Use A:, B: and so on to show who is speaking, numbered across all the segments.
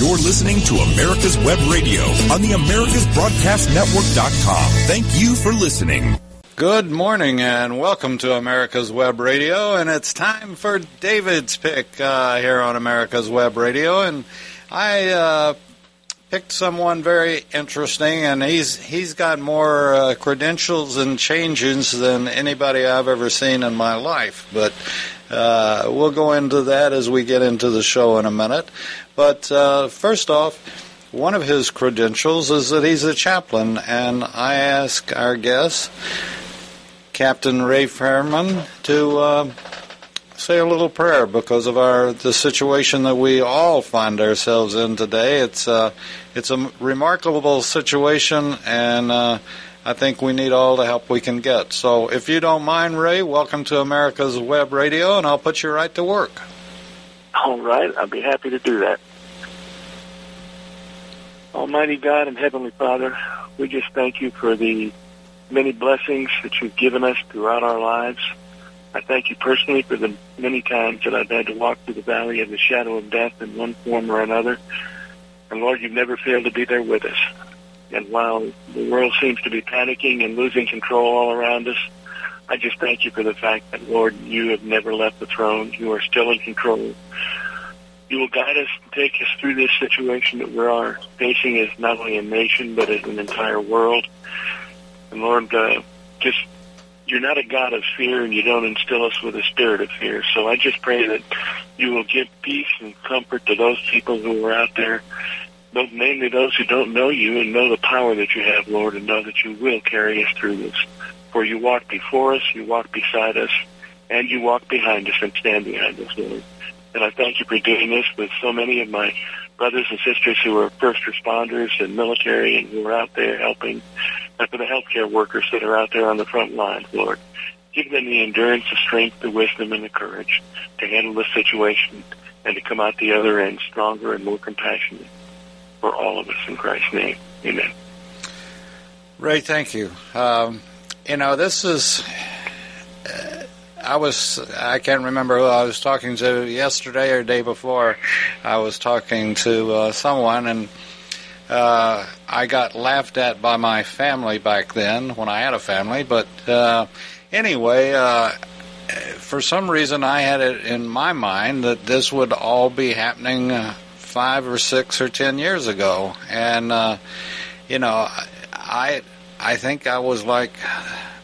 A: You're listening to America's Web Radio on the AmericasBroadcastNetwork.com. Thank you for listening.
B: Good morning and welcome to America's Web Radio. And it's time for David's pick uh, here on America's Web Radio. And I uh, picked someone very interesting, and he's he's got more uh, credentials and changes than anybody I've ever seen in my life. But uh, we'll go into that as we get into the show in a minute. But uh, first off, one of his credentials is that he's a chaplain, and I ask our guest, Captain Ray Fairman, to uh, say a little prayer because of our the situation that we all find ourselves in today. It's uh, it's a remarkable situation, and uh, I think we need all the help we can get. So, if you don't mind, Ray, welcome to America's Web Radio, and I'll put you right to work.
C: All right, I'll be happy to do that. Almighty God and Heavenly Father, we just thank you for the many blessings that you've given us throughout our lives. I thank you personally for the many times that I've had to walk through the valley of the shadow of death in one form or another. And Lord, you've never failed to be there with us. And while the world seems to be panicking and losing control all around us, I just thank you for the fact that, Lord, you have never left the throne. You are still in control. You will guide us and take us through this situation that we are facing as not only a nation, but as an entire world. And Lord, uh, just you're not a God of fear and you don't instill us with a spirit of fear. So I just pray that you will give peace and comfort to those people who are out there, but mainly those who don't know you and know the power that you have, Lord, and know that you will carry us through this. For you walk before us, you walk beside us, and you walk behind us and stand behind us, Lord. And I thank you for doing this with so many of my brothers and sisters who are first responders and military and who are out there helping, and for the healthcare workers that are out there on the front lines, Lord. Give them the endurance, the strength, the wisdom, and the courage to handle this situation and to come out the other end stronger and more compassionate for all of us in Christ's name. Amen.
B: Ray, thank you. Um, you know, this is. Uh, I was I can't remember who I was talking to yesterday or day before. I was talking to uh, someone and uh, I got laughed at by my family back then when I had a family. But uh, anyway, uh, for some reason I had it in my mind that this would all be happening uh, five or six or ten years ago, and uh, you know I I think I was like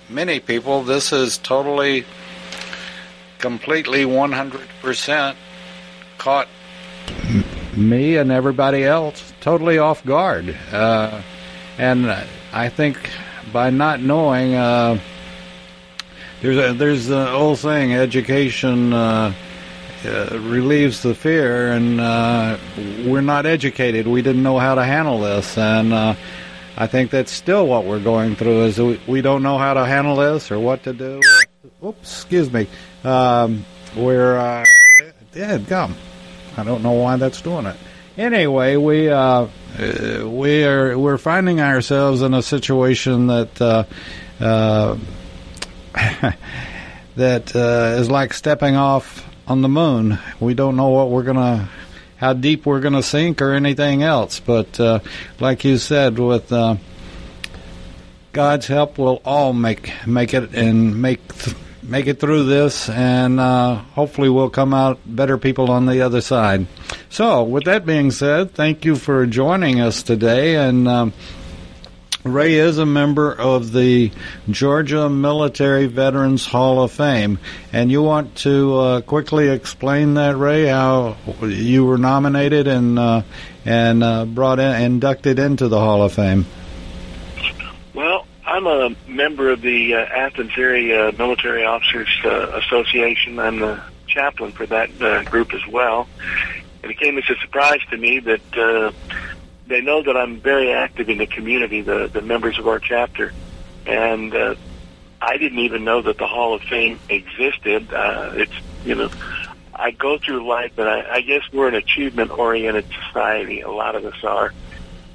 B: many people. This is totally completely 100% caught me and everybody else totally off guard. Uh, and I think by not knowing, uh, there's a, there's the old saying, education uh, uh relieves the fear, and uh, we're not educated. We didn't know how to handle this, and uh, I think that's still what we're going through. Is we, we don't know how to handle this or what to do. Oops, excuse me. Um, we're uh, dead gum. I don't know why that's doing it. Anyway, we uh, uh, we are we're finding ourselves in a situation that uh, uh, that uh, is like stepping off on the moon. We don't know what we're gonna, how deep we're gonna sink or anything else. But uh, like you said, with God's help, we'll all make make it and make. Th- make it through this, and uh, hopefully we'll come out better people on the other side. So, with that being said, thank you for joining us today, and. Um, Ray is a member of the Georgia Military Veterans Hall of Fame, and you want to uh, quickly explain that, Ray, how you were nominated and uh, and uh, brought in, inducted into the Hall of Fame.
C: Well, I'm a member of the uh, Athens Area Military Officers uh, Association. I'm the chaplain for that uh, group as well. And it came as a surprise to me that uh, they know that I'm very active in the community, the, the members of our chapter. And uh, I didn't even know that the Hall of Fame existed. Uh, it's, you know, I go through life, and I, I guess we're an achievement-oriented society. A lot of us are.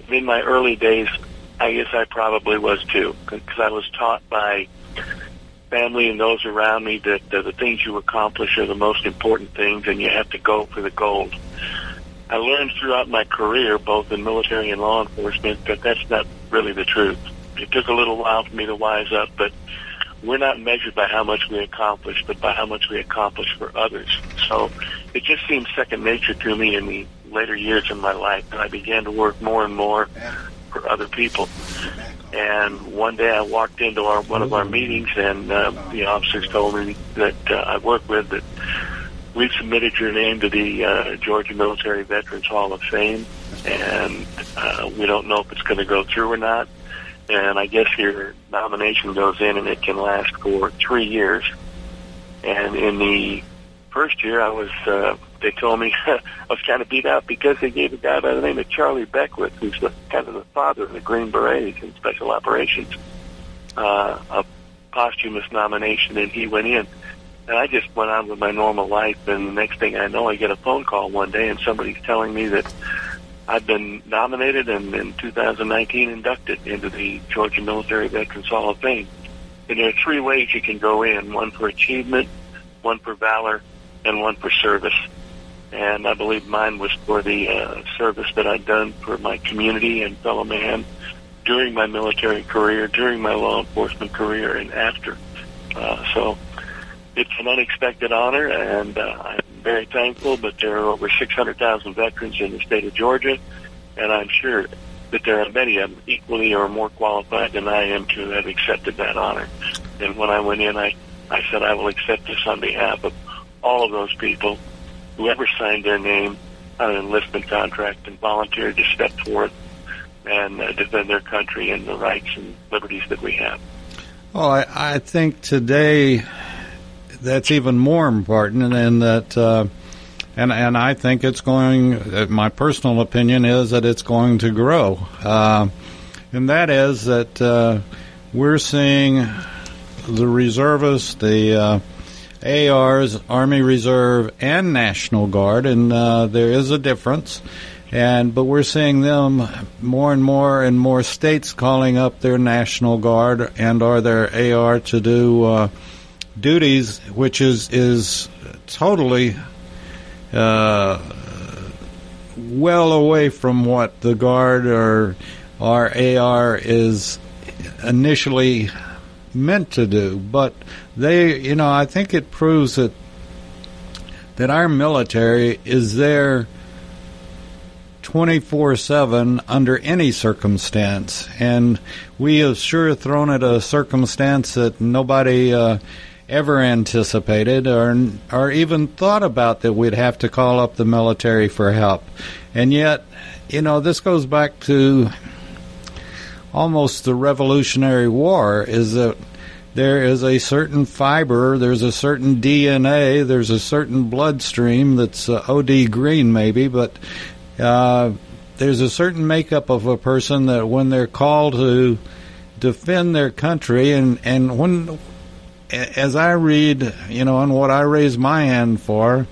C: In my early days, I guess I probably was too, because I was taught by family and those around me that uh, the things you accomplish are the most important things, and you have to go for the gold. I learned throughout my career, both in military and law enforcement, that that's not really the truth. It took a little while for me to wise up, but we're not measured by how much we accomplish, but by how much we accomplish for others. So it just seemed second nature to me in the later years in my life, and I began to work more and more for other people. And one day I walked into our one of our meetings, and uh, the officers told me that uh, I work with that we've submitted your name to the uh, Georgia Military Veterans Hall of Fame, and uh, we don't know if it's going to go through or not. And I guess your nomination goes in, and it can last for three years. And in the first year, I was. Uh, they told me I was kind of beat out because they gave a guy by the name of Charlie Beckwith, who's the, kind of the father of the Green Berets in special operations, uh, a posthumous nomination, and he went in. And I just went on with my normal life, and the next thing I know, I get a phone call one day, and somebody's telling me that I've been nominated and in 2019 inducted into the Georgia Military Veterans Hall of Fame. And there are three ways you can go in: one for achievement, one for valor, and one for service. And I believe mine was for the uh, service that I'd done for my community and fellow man during my military career, during my law enforcement career, and after. Uh, so it's an unexpected honor, and uh, I'm very thankful. But there are over 600,000 veterans in the state of Georgia, and I'm sure that there are many of them equally or more qualified than I am to have accepted that honor. And when I went in, I, I said I will accept this on behalf of all of those people, whoever signed their name on an enlistment contract and volunteered to step forth and uh, defend their country and the rights and liberties that we have.
B: Well, I, I think today that's even more important, and that, uh, and and I think it's going. Uh, my personal opinion is that it's going to grow, uh, and that is that uh, we're seeing the reservists, the uh, ARs, Army Reserve, and National Guard, and uh, there is a difference. And but we're seeing them more and more and more states calling up their National Guard and or their AR to do uh, duties, which is is totally uh, well away from what the Guard or our AR is initially meant to do. But they, you know, I think it proves that that our military is there 24 7 under any circumstance. And we have sure thrown at a circumstance that nobody uh, ever anticipated or, or even thought about that we'd have to call up the military for help. And yet, you know, this goes back to almost the Revolutionary War is that there is a certain fiber, there's a certain DNA, there's a certain bloodstream that's uh, OD green maybe, but uh, there's a certain makeup of a person that when they're called to defend their country and, and when as I read, you know, and what I raise my hand for,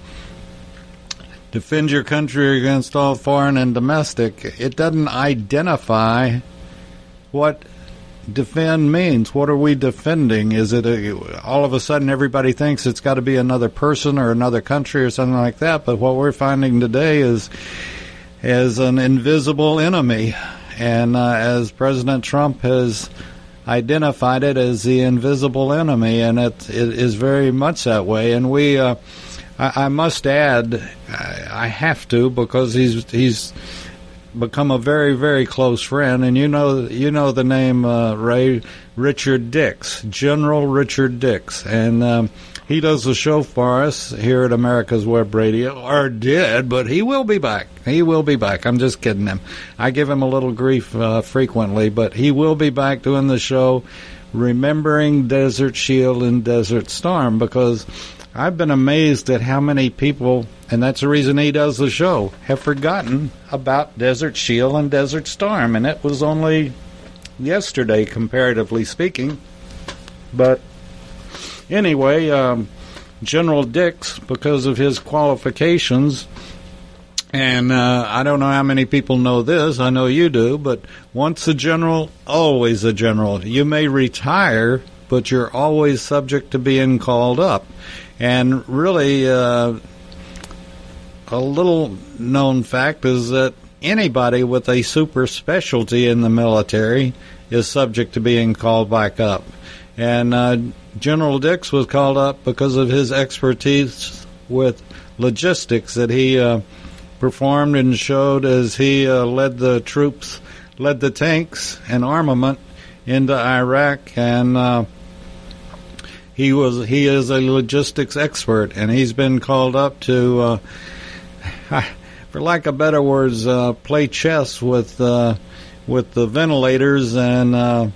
B: defend your country against all foreign and domestic, it doesn't identify what defend means. What are we defending? Is it a, all of a sudden everybody thinks it's got to be another person or another country or something like that? But what we're finding today is as an invisible enemy, and uh, as President Trump has identified it as the invisible enemy, and it, it is very much that way. And we, uh, I, must add, I, I have to because he's he's become a very very close friend and you know you know the name uh, Ray Richard Dix General Richard Dix. And um, he does the show for us here at America's Web Radio or did but he will be back. He will be back. I'm just kidding him. I give him a little grief uh, frequently but he will be back doing the show remembering Desert Shield and Desert Storm because I've been amazed at how many people, and that's the reason he does the show, have forgotten about Desert Shield and Desert Storm, and it was only yesterday, comparatively speaking. But anyway, um, General Dix, because of his qualifications, and uh, I don't know how many people know this. I know you do, but once a general, always a general. You may retire, but you're always subject to being called up. And really, uh, a little known fact is that anybody with a super specialty in the military is subject to being called back up. And uh, General Dix was called up because of his expertise with logistics that he uh, performed and showed as he uh, led the troops, led the tanks and armament into Iraq, and uh, he was he is a logistics expert, and he's been called up to, uh, for lack of better words, uh, play chess with uh, with the ventilators and uh,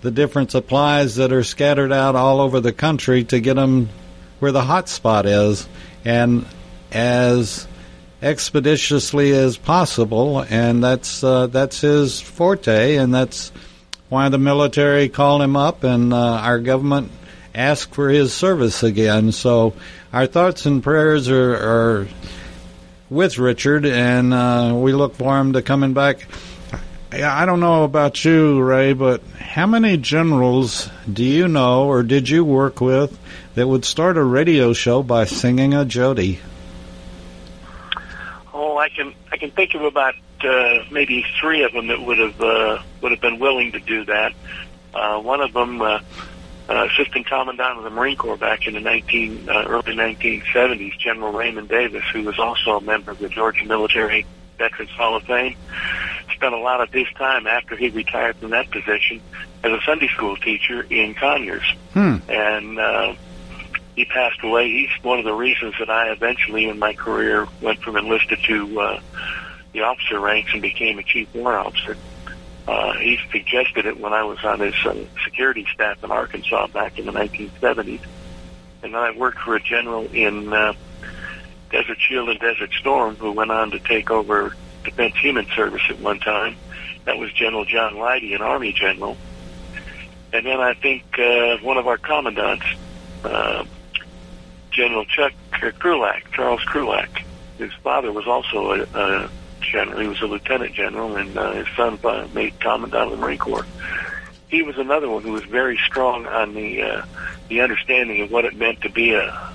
B: the different supplies that are scattered out all over the country to get them where the hot spot is, and as expeditiously as possible, and that's uh, that's his forte, and that's why the military called him up, and uh, our government asked for his service again. So our thoughts and prayers are, are with Richard, and uh, we look for him to coming back. I don't know about you, Ray, but how many generals do you know or did you work with that would start a radio show by singing a Jody?
C: Oh, I can I can think of about uh, maybe three of them that would have uh, would have been willing to do that. Uh, one of them, uh, assistant commandant of the Marine Corps back in the 19 uh, early 1970s, General Raymond Davis, who was also a member of the Georgia Military Veterans Hall of Fame, spent a lot of his time after he retired from that position as a Sunday school teacher in Conyers,
B: Hmm.
C: and. Uh, he passed away. He's one of the reasons that I eventually in my career went from enlisted to uh, the officer ranks and became a chief warrant officer. Uh, he suggested it when I was on his uh, security staff in Arkansas back in the 1970s. And then I worked for a general in uh, Desert Shield and Desert Storm who went on to take over Defense HUMINT Service at one time. That was General John Leide, an Army general. And then I think uh, one of our commandants, uh, General Chuck Krulak, Charles Krulak. His father was also a, a general. He was a lieutenant general, and uh, his son made commandant of the Marine Corps. He was another one who was very strong on the uh, the understanding of what it meant to be a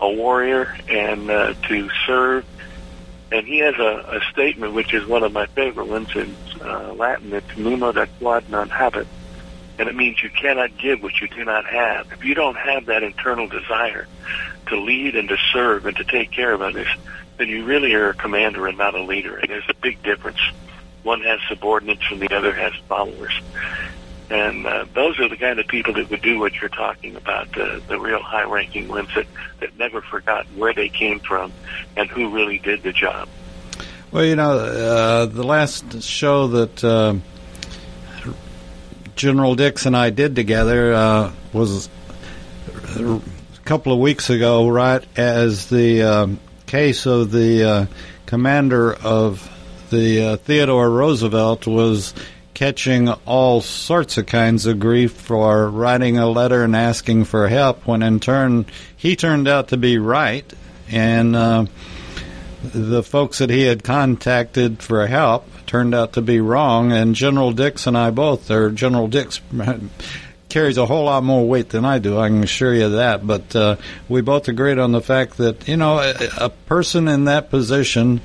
C: a warrior and uh, to serve. And he has a, a statement which is one of my favorite ones in uh, Latin. It's "Nemo dat quod non habet," and it means you cannot give what you do not have. If you don't have that internal desire to lead and to serve and to take care of others, then you really are a commander and not a leader. And there's a big difference. One has subordinates and the other has followers. And uh, those are the kind of people that would do what you're talking about, uh, the real high-ranking ones that, that never forgot where they came from and who really did the job.
B: Well, you know, uh, the last show that uh, General Dix and I did together uh, was a couple of weeks ago, right as the um, case of the uh, commander of the uh, Theodore Roosevelt was catching all sorts of kinds of grief for writing a letter and asking for help, when in turn he turned out to be right, and uh, the folks that he had contacted for help turned out to be wrong. And General Dix and I both, or General Dix carries a whole lot more weight than I do. I can assure you that. But uh, we both agreed on the fact that you know a, a person in that position,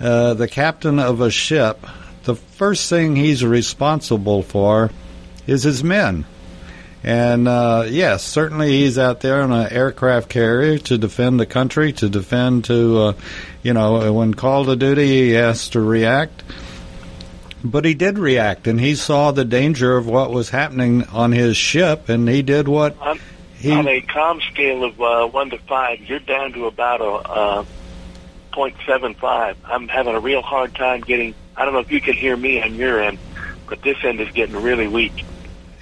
B: uh, the captain of a ship, the first thing he's responsible for is his men. And uh, yes, certainly he's out there on an aircraft carrier to defend the country, to defend to, uh, you know, when called to duty, he has to react. But he did react, and he saw the danger of what was happening on his ship, and he did what
C: On,
B: he.
C: on a calm scale of uh, 1 to 5, you're down to about a uh, 0.75. I'm having a real hard time getting, I don't know if you can hear me on your end, but this end is getting really weak.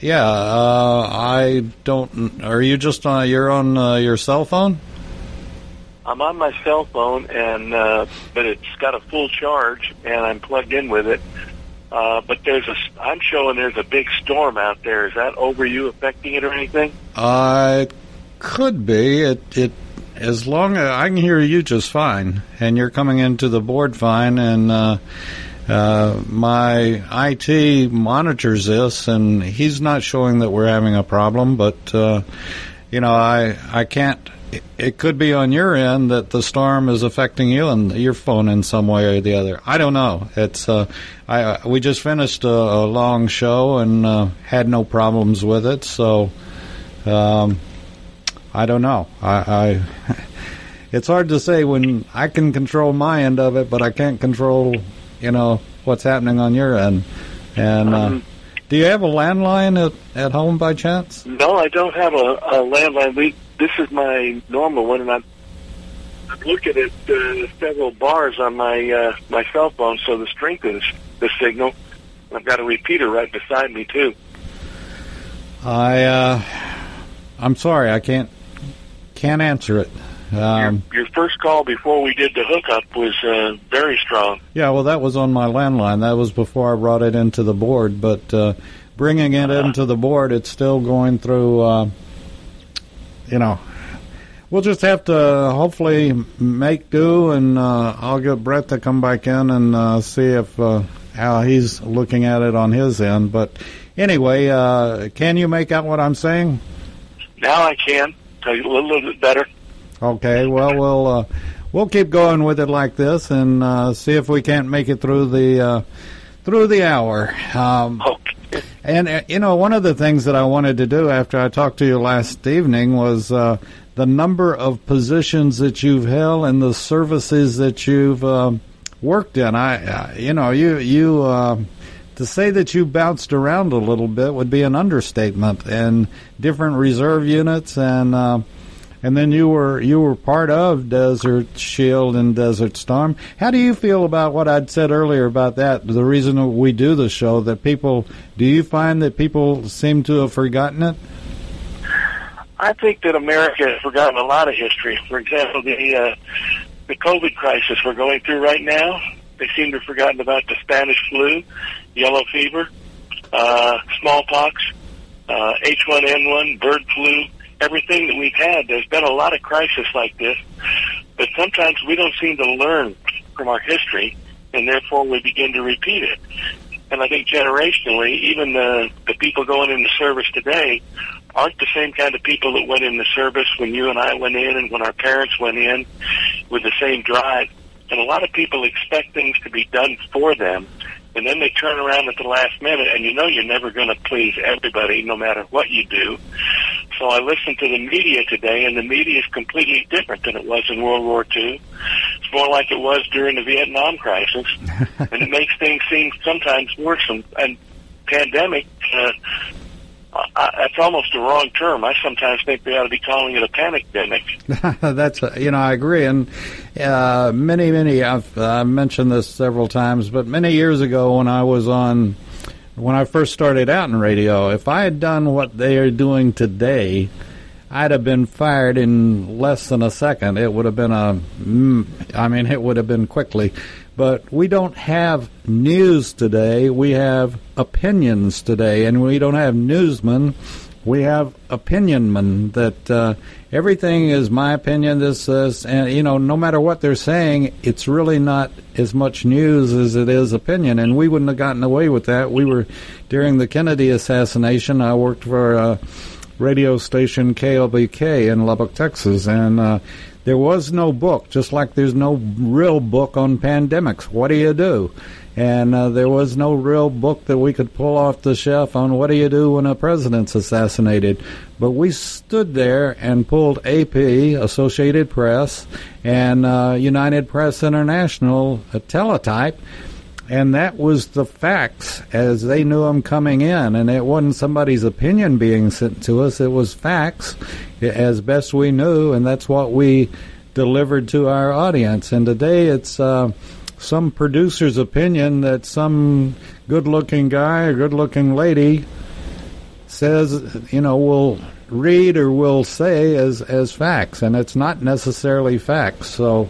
B: Yeah, uh, I don't. Are you just on? You're on uh, your cell phone?
C: I'm on my cell phone, and uh, but it's got a full charge, and I'm plugged in with it. Uh, but there's a, I'm showing there's a big storm out there. Is that over you affecting it or anything?
B: Uh, it could be. It it as long as I can hear you just fine, and you're coming into the board fine, and uh, uh, my IT monitors this, and he's not showing that we're having a problem. But uh, you know, I I can't it, could be on your end that the storm is affecting you and your phone in some way or the other. I don't know. It's uh, I uh, we just finished a, a long show and uh, had no problems with it, so um, I don't know. I, I it's hard to say when I can control my end of it, but I can't control you know what's happening on your end. And uh,
C: Um,
B: do you have a landline at, at home by chance?
C: No, I don't have a, a landline. We this is my normal one, and I'm, I'm looking at uh, several bars on my uh, my cell phone, so the strength is the signal. I've got a repeater right beside me too.
B: I uh, I'm sorry, I can't can't answer it. Um,
C: your, your first call before we did the hookup was uh, very strong.
B: yeah, well, that was on my landline. That was before I brought it into the board. But uh, bringing it into the board, it's still going through. Uh, you know, we'll just have to hopefully make do, and uh, I'll get Brett to come back in and uh, see if uh, how he's looking at it on his end. But anyway, uh, can you make out what I'm saying?
C: Now I can a little, little bit better.
B: Okay, well, we'll uh, we'll keep going with it like this and uh, see if we can't make it through the uh, through the hour. Um,
C: Okay.
B: And uh, you know, one of the things that I wanted to do after I talked to you last evening was uh, the number of positions that you've held and the services that you've um, worked in. I, uh, you know, you you. Uh, to say that you bounced around a little bit would be an understatement, and different reserve units, and uh, and then you were you were part of Desert Shield and Desert Storm. How do you feel about what I'd said earlier about that? The reason we do the show that people do you find that people seem to have forgotten it?
C: I think that America has forgotten a lot of history. For example, the uh, the COVID crisis we're going through right now. They seem to have forgotten about the Spanish flu, yellow fever, uh, smallpox, uh, H1N1, bird flu, everything that we've had. There's been a lot of crisis like this, but sometimes we don't seem to learn from our history, and therefore we begin to repeat it. And I think generationally, even the the people going into service today aren't the same kind of people that went into service when you and I went in and when our parents went in with the same drive. And a lot of people expect things to be done for them, and then they turn around at the last minute, and you know you're never going to please everybody, no matter what you do. So I listen to the media today, and the media is completely different than it was in World War II. It's more like it was during the Vietnam crisis, and it makes things seem sometimes worse. And, and pandemic, uh, I, that's almost the wrong term. I sometimes think they ought to be calling it a panic demic.
B: That's you know I agree, and uh, many many I've uh, mentioned this several times, but many years ago when I was on when I first started out in radio, if I had done what they are doing today, I'd have been fired in less than a second. It would have been a, mm, I mean, it would have been quickly. But we don't have news today. We have opinions today, and we don't have newsmen. We have opinion men that uh, everything is my opinion. This is, and you know, no matter what they're saying, it's really not as much news as it is opinion. And we wouldn't have gotten away with that. We were during the Kennedy assassination. I worked for a radio station KLBK in Lubbock, Texas, and uh, there was no book, just like there's no real book on pandemics. What do you do? And uh, there was no real book that we could pull off the shelf on what do you do when a president's assassinated. But we stood there and pulled AP, Associated Press, and uh, United Press International, a teletype, and that was the facts as they knew them coming in. And it wasn't somebody's opinion being sent to us. It was facts as best we knew. And that's what we delivered to our audience. And today it's uh, some producer's opinion that some good-looking guy or good-looking lady says you know will read or will say as as facts and it's not necessarily facts. So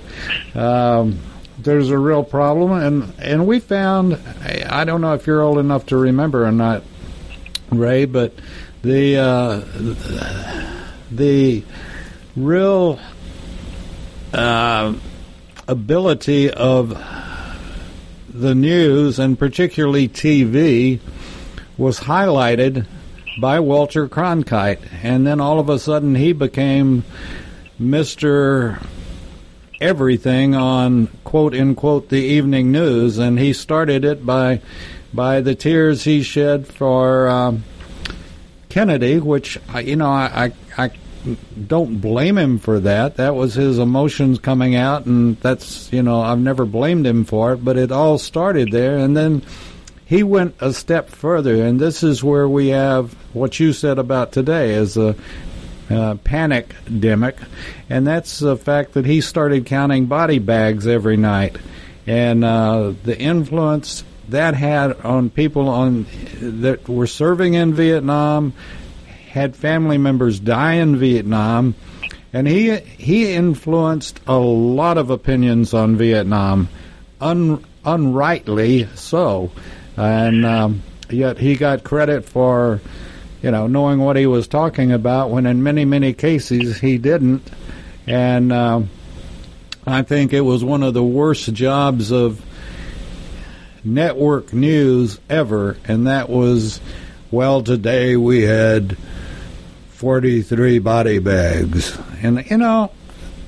B: um, there's a real problem, and and we found I don't know if you're old enough to remember or not, Ray, but the uh, the real uh, ability of the news and particularly TV was highlighted by Walter Cronkite, and then all of a sudden he became Mister everything on quote unquote the evening news, and he started it by by the tears he shed for um, Kennedy, which you know I I don't blame him for that. That was his emotions coming out, and that's you know I've never blamed him for it. But it all started there, and then he went a step further, and this is where we have what you said about today as a uh, panic demic, and that's the fact that he started counting body bags every night, and uh, the influence that had on people on that were serving in Vietnam, had family members die in Vietnam, and he he influenced a lot of opinions on Vietnam, un, unrightly so, and um, yet he got credit for you know, knowing what he was talking about when in many, many cases he didn't. And uh, I think it was one of the worst jobs of network news ever. And that was, well, today we had 43 body bags. And, you know,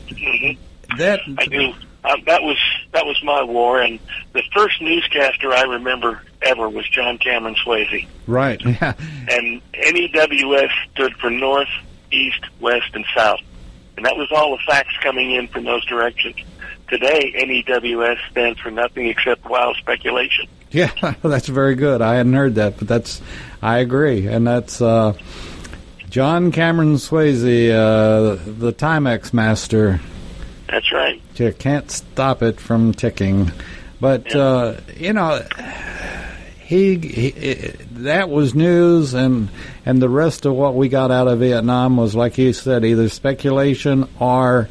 C: Mm-hmm.
B: that.
C: I do. Um, that was that was my war, and the first newscaster I remember ever was John Cameron Swayze.
B: Right, yeah.
C: And NEWS stood for North, East, West, and South, and that was all the facts coming in from those directions. Today, NEWS stands for nothing except wild speculation.
B: Yeah, that's very good. I hadn't heard that, but that's I agree, and that's uh, John Cameron Swayze, uh, the Timex master.
C: That's right.
B: You can't stop it from ticking, but uh, you know, he, he that was news, and and the rest of what we got out of Vietnam was like you said, either speculation or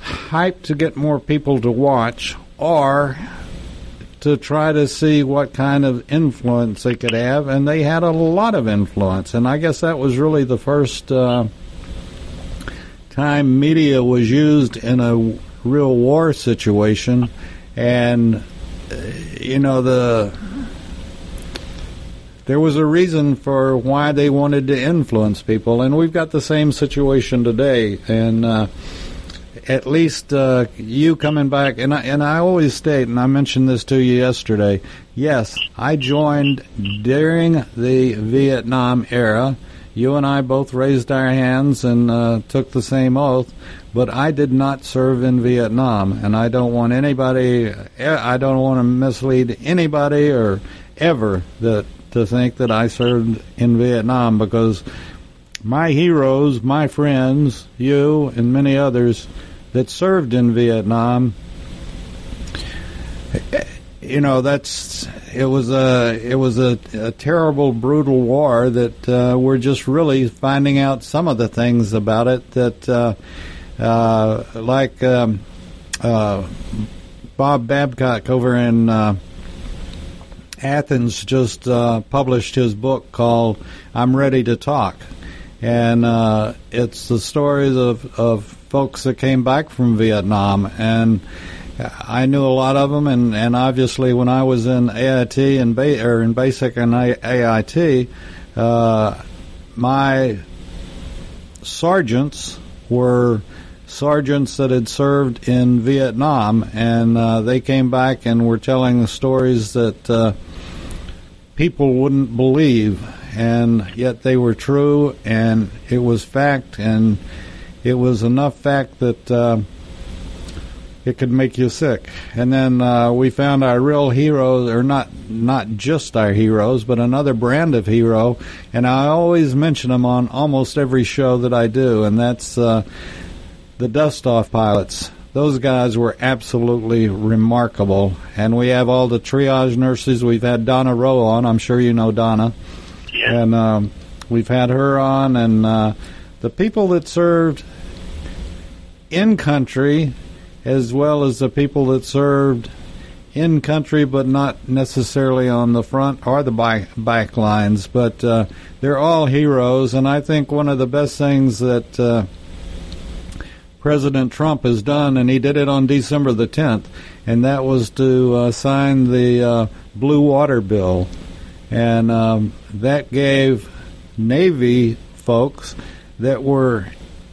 B: hype to get more people to watch, or to try to see what kind of influence they could have, and they had a lot of influence. And I guess that was really the first uh, time media was used in a real war situation. And, uh, you know, the. There was a reason for why they wanted to influence people, and we've got the same situation today. And uh, at least uh, you coming back, and I, and I always state, and I mentioned this to you yesterday. Yes, I joined during the Vietnam era. You and I both raised our hands and uh, took the same oath, but I did not serve in Vietnam, and I don't want anybody. I don't want to mislead anybody or ever that to think that I served in Vietnam because my heroes, my friends, you and many others that served in Vietnam. You know, that's it was a it was a, a terrible, brutal war that uh, we're just really finding out some of the things about it that, uh, uh, like um, uh, Bob Babcock over in uh, Athens just uh, published his book called "I'm Ready to Talk," and it's the stories of of folks that came back from Vietnam and. I knew a lot of them, and, and obviously when I was in AIT and ba- or in basic and AIT, uh, my sergeants were sergeants that had served in Vietnam, and uh, they came back and were telling the stories that uh, people wouldn't believe, and yet they were true, and it was fact, and it was enough fact that uh, it could make you sick. And then uh, we found our real heroes, or not not just our heroes, but another brand of hero. And I always mention them on almost every show that I do, and that's uh, the dust off pilots. Those guys were absolutely remarkable. And we have all the triage nurses. We've had Donna Rowe on. I'm sure you know Donna.
C: Yeah.
B: And um, we've had her on, and uh, the people that served in country as well as the people that served in country but not necessarily on the front or the back, back lines. But uh, they're all heroes, and I think one of the best things that uh, President Trump has done, and he did it on December the 10th, and that was to uh, sign the uh, Blue Water Bill. And um, that gave Navy folks that were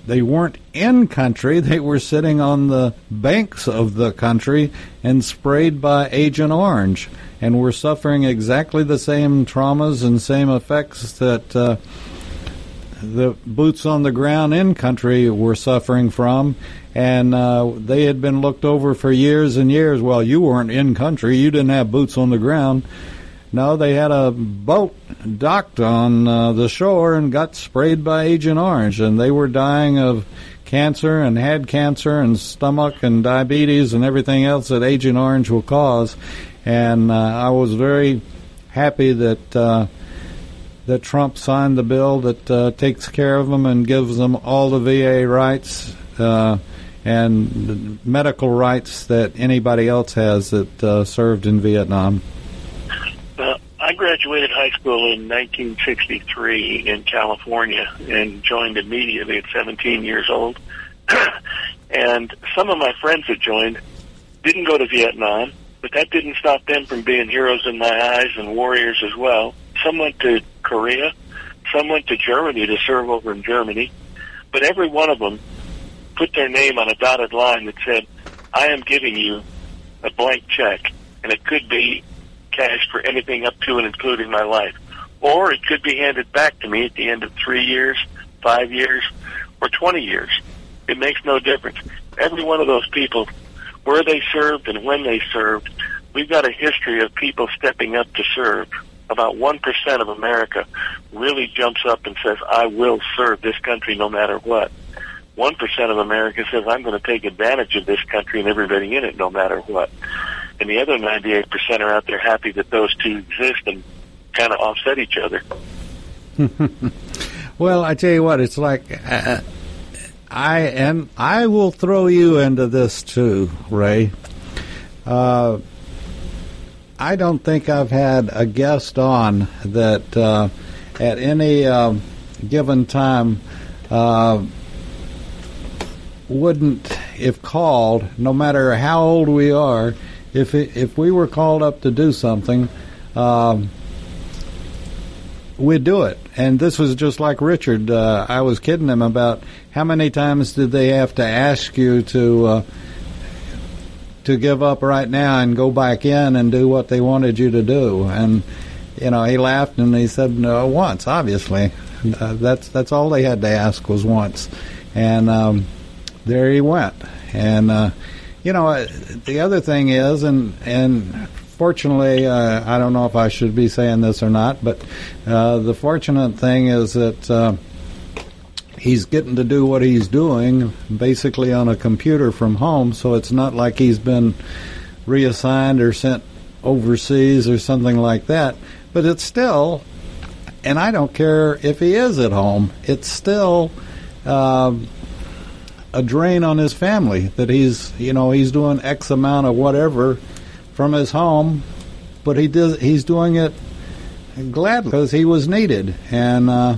B: they weren't in country; they were sitting on the banks of the country and sprayed by Agent Orange, and were suffering exactly the same traumas and same effects that. Uh, the boots on the ground in country were suffering from, and uh, they had been looked over for years and years. Well, you weren't in country; you didn't have boots on the ground. No, they had a boat docked on uh, the shore and got sprayed by Agent Orange, and they were dying of cancer and had cancer and stomach and diabetes and everything else that Agent Orange will cause. And uh, I was very happy that uh, that Trump signed the bill that uh, takes care of them and gives them all the VA rights uh, and medical rights that anybody else has that uh, served in Vietnam.
C: I graduated high school in 1963 in California and joined immediately at 17 years old. and some of my friends that joined didn't go to Vietnam, but that didn't stop them from being heroes in my eyes and warriors as well. Some went to Korea, some went to Germany to serve over in Germany, but every one of them put their name on a dotted line that said, I am giving you a blank check, and it could be cash for anything up to and including my life. Or it could be handed back to me at the end of three years, five years, or 20 years. It makes no difference. Every one of those people, where they served and when they served, we've got a history of people stepping up to serve. About 1% of America really jumps up and says, I will serve this country no matter what. 1% of America says, I'm going to take advantage of this country and everybody in it no matter what and the other 98% are out there happy that those two exist and kind of offset each other.
B: well, I tell you what, it's like uh, I and I will throw you into this too, Ray. Uh, I don't think I've had a guest on that uh, at any um, given time uh, wouldn't, if called, no matter how old we are, if it, if we were called up to do something, um, we'd do it. And this was just like Richard. Uh, I was kidding him about how many times did they have to ask you to uh, to give up right now and go back in and do what they wanted you to do. And you know, he laughed and he said, "No, once, obviously." Uh, that's that's all they had to ask was once, and um, there he went. And uh, you know, uh, the other thing is, and and fortunately, uh, I don't know if I should be saying this or not, but uh, the fortunate thing is that uh, he's getting to do what he's doing basically on a computer from home, so it's not like he's been reassigned or sent overseas or something like that. But it's still, and I don't care if he is at home, it's still. Uh, a drain on his family that he's you know he's doing X amount of whatever from his home, but he does he's doing it gladly because he was needed, and uh,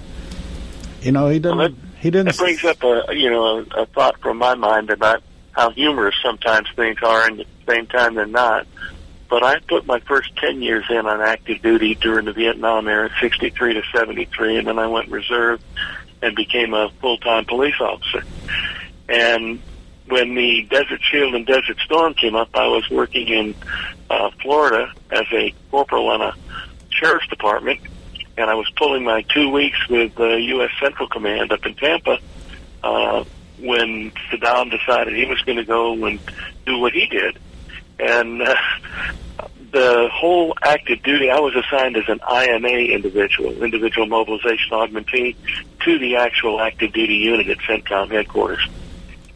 B: you know he didn't well, that, he didn't.
C: That brings up a you know a, a thought from my mind about how humorous sometimes things are, and at the same time they're not. But I put my first ten years in on active duty during the Vietnam era, '63 to '73, and then I went reserve and became a full-time police officer. And when the Desert Shield and Desert Storm came up, I was working in uh, Florida as a corporal on a sheriff's department, and I was pulling my two weeks with the U.S. Central Command up in Tampa uh, when Saddam decided he was going to go and do what he did. And uh, the whole active duty, I was assigned as an IMA individual, individual mobilization augmentee, to the actual active duty unit at CENTCOM headquarters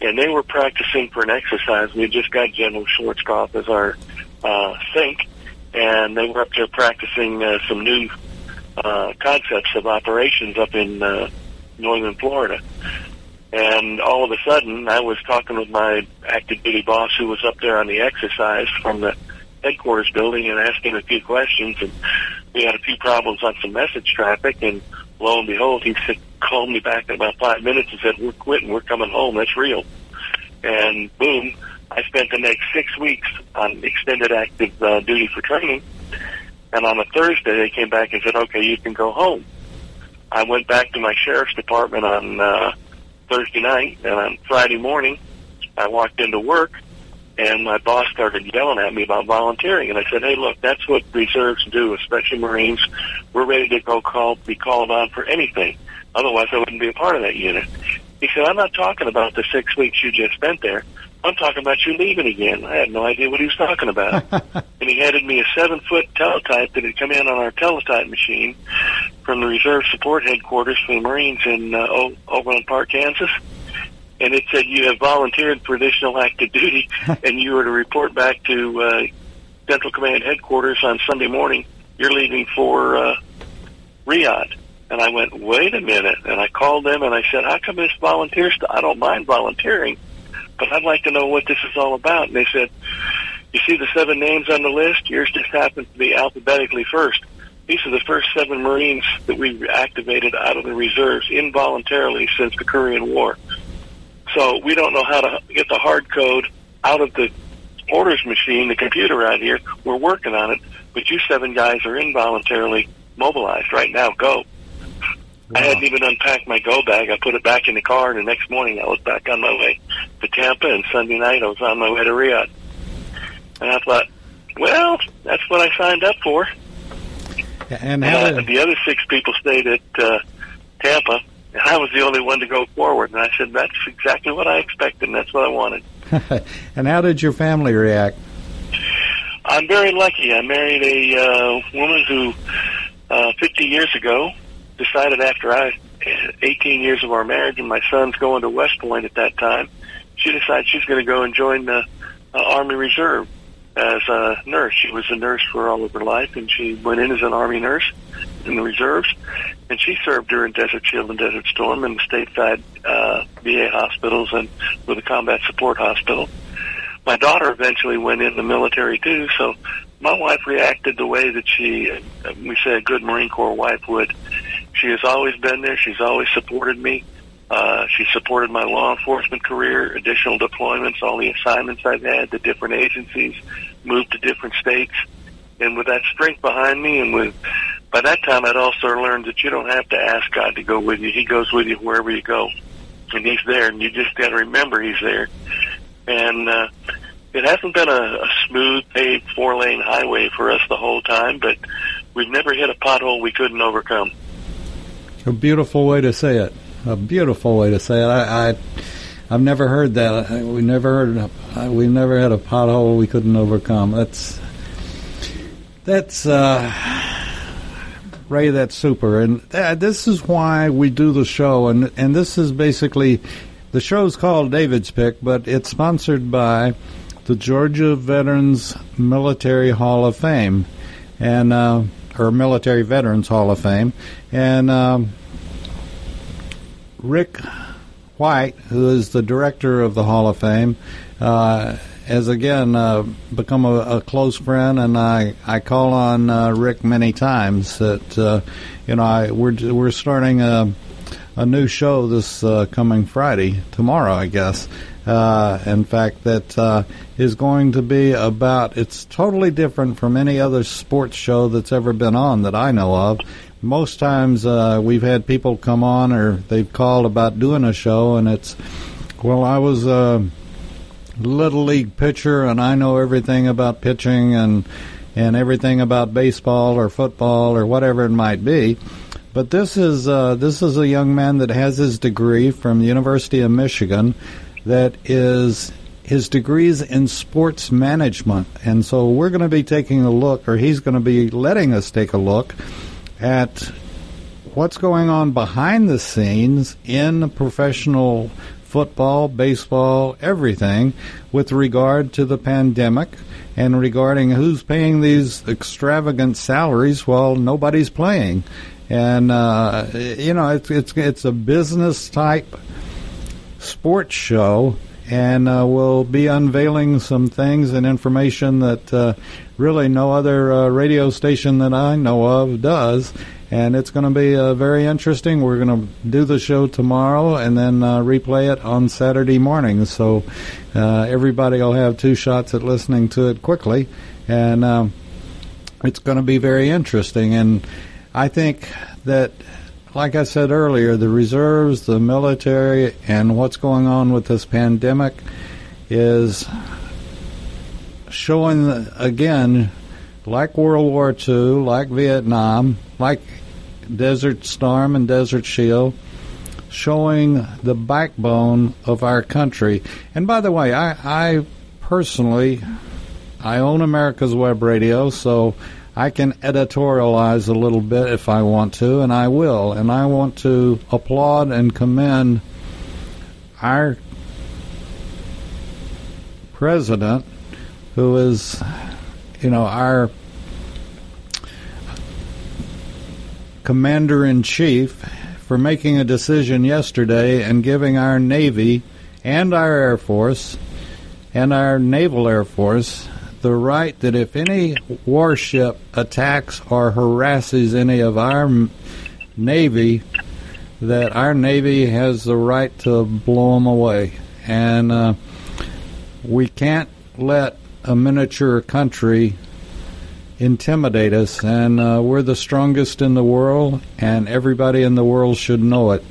C: and they were practicing for an exercise. We just got General Schwarzkopf as our uh, CINC, and they were up there practicing uh, some new uh, concepts of operations up in uh, northern Florida. And all of a sudden, I was talking with my active duty boss who was up there on the exercise from the headquarters building and asking a few questions. And we had a few problems on some message traffic. And lo and behold, he said, called me back in about five minutes and said, we're quitting, we're coming home, that's real. And boom, I spent the next six weeks on extended active uh, duty for training. And on a Thursday, they came back and said, okay, you can go home. I went back to my sheriff's department on uh, Thursday night, and on Friday morning, I walked into work, and my boss started yelling at me about volunteering. And I said, "Hey, look, that's what reserves do, especially Marines. We're ready to go call, be called on for anything. Otherwise, I wouldn't be a part of that unit." He said, "I'm not talking about the six weeks you just spent there. I'm talking about you leaving again." I had no idea what he was talking about. and he handed me a seven foot teletype that had come in on our teletype machine from the Reserve Support Headquarters for the Marines in uh, o- Overland Park, Kansas. And it said you have volunteered for additional active duty, and you were to report back to uh, Central Command Headquarters on Sunday morning. You're leaving for uh, Riyadh. And I went, wait a minute. And I called them and I said, how come this volunteer stuff? I don't mind volunteering, but I'd like to know what this is all about. And they said, you see the seven names on the list? Yours just happens to be alphabetically first. These are the first seven Marines that we activated out of the reserves involuntarily since the Korean War. So we don't know how to get the hard code out of the orders machine, the computer out here. We're working on it, but you seven guys are involuntarily mobilized right now. Go. I hadn't even unpacked my go bag. I put it back in the car, and the next morning I was back on my way to Tampa, and Sunday night I was on my way to Riyadh. And I thought, well, that's what I signed up for.
B: And
C: And
B: how
C: I, the other six people stayed at uh, Tampa, and I was the only one to go forward. And I said, that's exactly what I expected, and that's what I wanted.
B: and how did your family react?
C: I'm very lucky. I married a uh, woman who, uh, 50 years ago, decided after I, 18 years of our marriage, and my son's going to West Point at that time, she decided she's going to go and join the uh, Army Reserve as a nurse. She was a nurse for all of her life, and she went in as an Army nurse in the reserves, and she served during Desert Shield and Desert Storm in the stateside uh, VA hospitals and with a combat support hospital. My daughter eventually went in the military too, so my wife reacted the way that she, uh, we say, a good Marine Corps wife would. She has always been there. She's always supported me. Uh, she supported my law enforcement career, additional deployments, all the assignments I've had to different agencies, moved to different states. And with that strength behind me and with, by that time I'd also learned that you don't have to ask God to go with you. He goes with you wherever you go. And He's there and you just gotta remember He's there. And, uh, it hasn't been a, a smooth paved four lane highway for us the whole time, but we've never hit a pothole we couldn't overcome.
B: A beautiful way to say it. A beautiful way to say it. I, I I've never heard that. We never heard. We never had a pothole we couldn't overcome. That's that's uh, Ray. That's super. And that, this is why we do the show. And and this is basically the show's called David's Pick, but it's sponsored by the Georgia Veterans Military Hall of Fame, and uh, or Military Veterans Hall of Fame, and. Um, Rick White, who is the director of the Hall of Fame, uh, has again uh, become a, a close friend, and I, I call on uh, Rick many times. That uh, you know, I, we're we're starting a a new show this uh, coming Friday, tomorrow, I guess. Uh, in fact, that uh, is going to be about. It's totally different from any other sports show that's ever been on that I know of most times we've had people come on or they've called about doing a show and it's well i was little league pitcher and i know everything about pitching and and everything about baseball or football or whatever it might be. But this is uh, this is a young man that has his degree from the university of michigan that is his degrees in sports management. And so we're going to be taking a look or he's going to be letting us take a look at what's going on behind the scenes in professional football, baseball, everything with regard to the pandemic and regarding who's paying these extravagant salaries while nobody's playing. And uh, you know, it's it's it's a business type sports show, and uh, we'll be unveiling some things and information that uh, really no other uh, radio station that I know of does. And it's going to be uh, very interesting. We're going to do the show tomorrow and then uh, replay it on Saturday morning. So uh, everybody will have two shots at listening to it quickly. And um, it's going to be very interesting. And I think that like I said earlier, the reserves, the military, and what's going on with this pandemic is showing again, like World War II, like Vietnam, like Desert Storm and Desert Shield, showing the backbone of our country. And by the way, I, I personally, I own America's Web Radio, so I can editorialize a little bit if I want to, and I will. And I want to applaud and commend our president, who is, you know, our commander in chief, for making a decision yesterday and giving our Navy and our Air Force and our Naval Air Force the right that if any warship attacks or harasses any of our Navy, that our Navy has the right to blow them away. And uh, we can't let a miniature country intimidate us. And uh, we're the strongest in the world, and everybody in the world should know it.